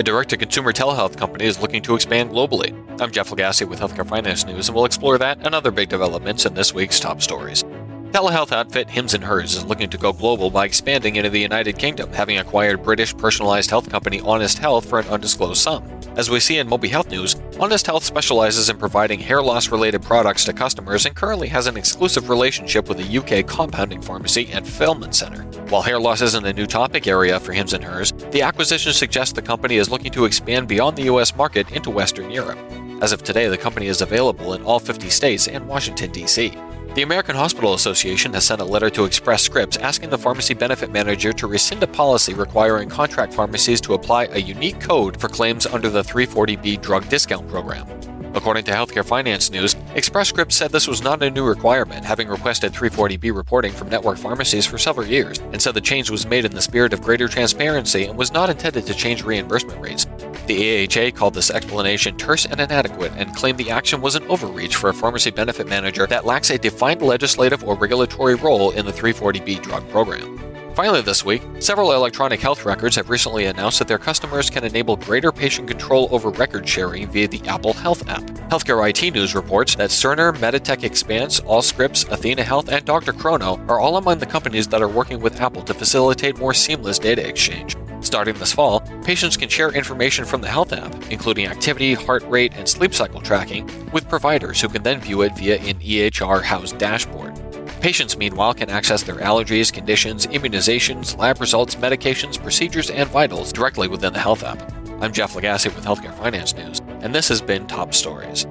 A direct to consumer telehealth company is looking to expand globally. I'm Jeff Lagasse with Healthcare Finance News, and we'll explore that and other big developments in this week's top stories. Telehealth outfit Hims & Hers is looking to go global by expanding into the United Kingdom, having acquired British personalized health company Honest Health for an undisclosed sum. As we see in MobiHealthNews, Honest Health specializes in providing hair loss related products to customers and currently has an exclusive relationship with a UK compounding pharmacy and fulfillment center. While hair loss isn't a new topic area for Hims & Hers, the acquisition suggests the company is looking to expand beyond the US market into Western Europe. As of today, the company is available in all 50 states and Washington, D.C. The American Hospital Association has sent a letter to Express Scripts asking the pharmacy benefit manager to rescind a policy requiring contract pharmacies to apply a unique code for claims under the 340B drug discount program. According to Healthcare Finance News, Express Scripts said this was not a new requirement, having requested 340B reporting from network pharmacies for several years, and said the change was made in the spirit of greater transparency and was not intended to change reimbursement rates. The AHA called this explanation terse and inadequate and claimed the action was an overreach for a pharmacy benefit manager that lacks a defined legislative or regulatory role in the 340B drug program. Finally, this week, several electronic health records have recently announced that their customers can enable greater patient control over record sharing via the Apple Health app. Healthcare IT News reports that Cerner, Meditech Expanse, Allscripts, Athena Health, and DrChrono are all among the companies that are working with Apple to facilitate more seamless data exchange. Starting this fall, patients can share information from the health app, including activity, heart rate, and sleep cycle tracking, with providers who can then view it via an EHR housed dashboard. Patients, meanwhile, can access their allergies, conditions, immunizations, lab results, medications, procedures, and vitals directly within the health app. I'm Jeff Lagasse with Healthcare Finance News, and this has been Top Stories.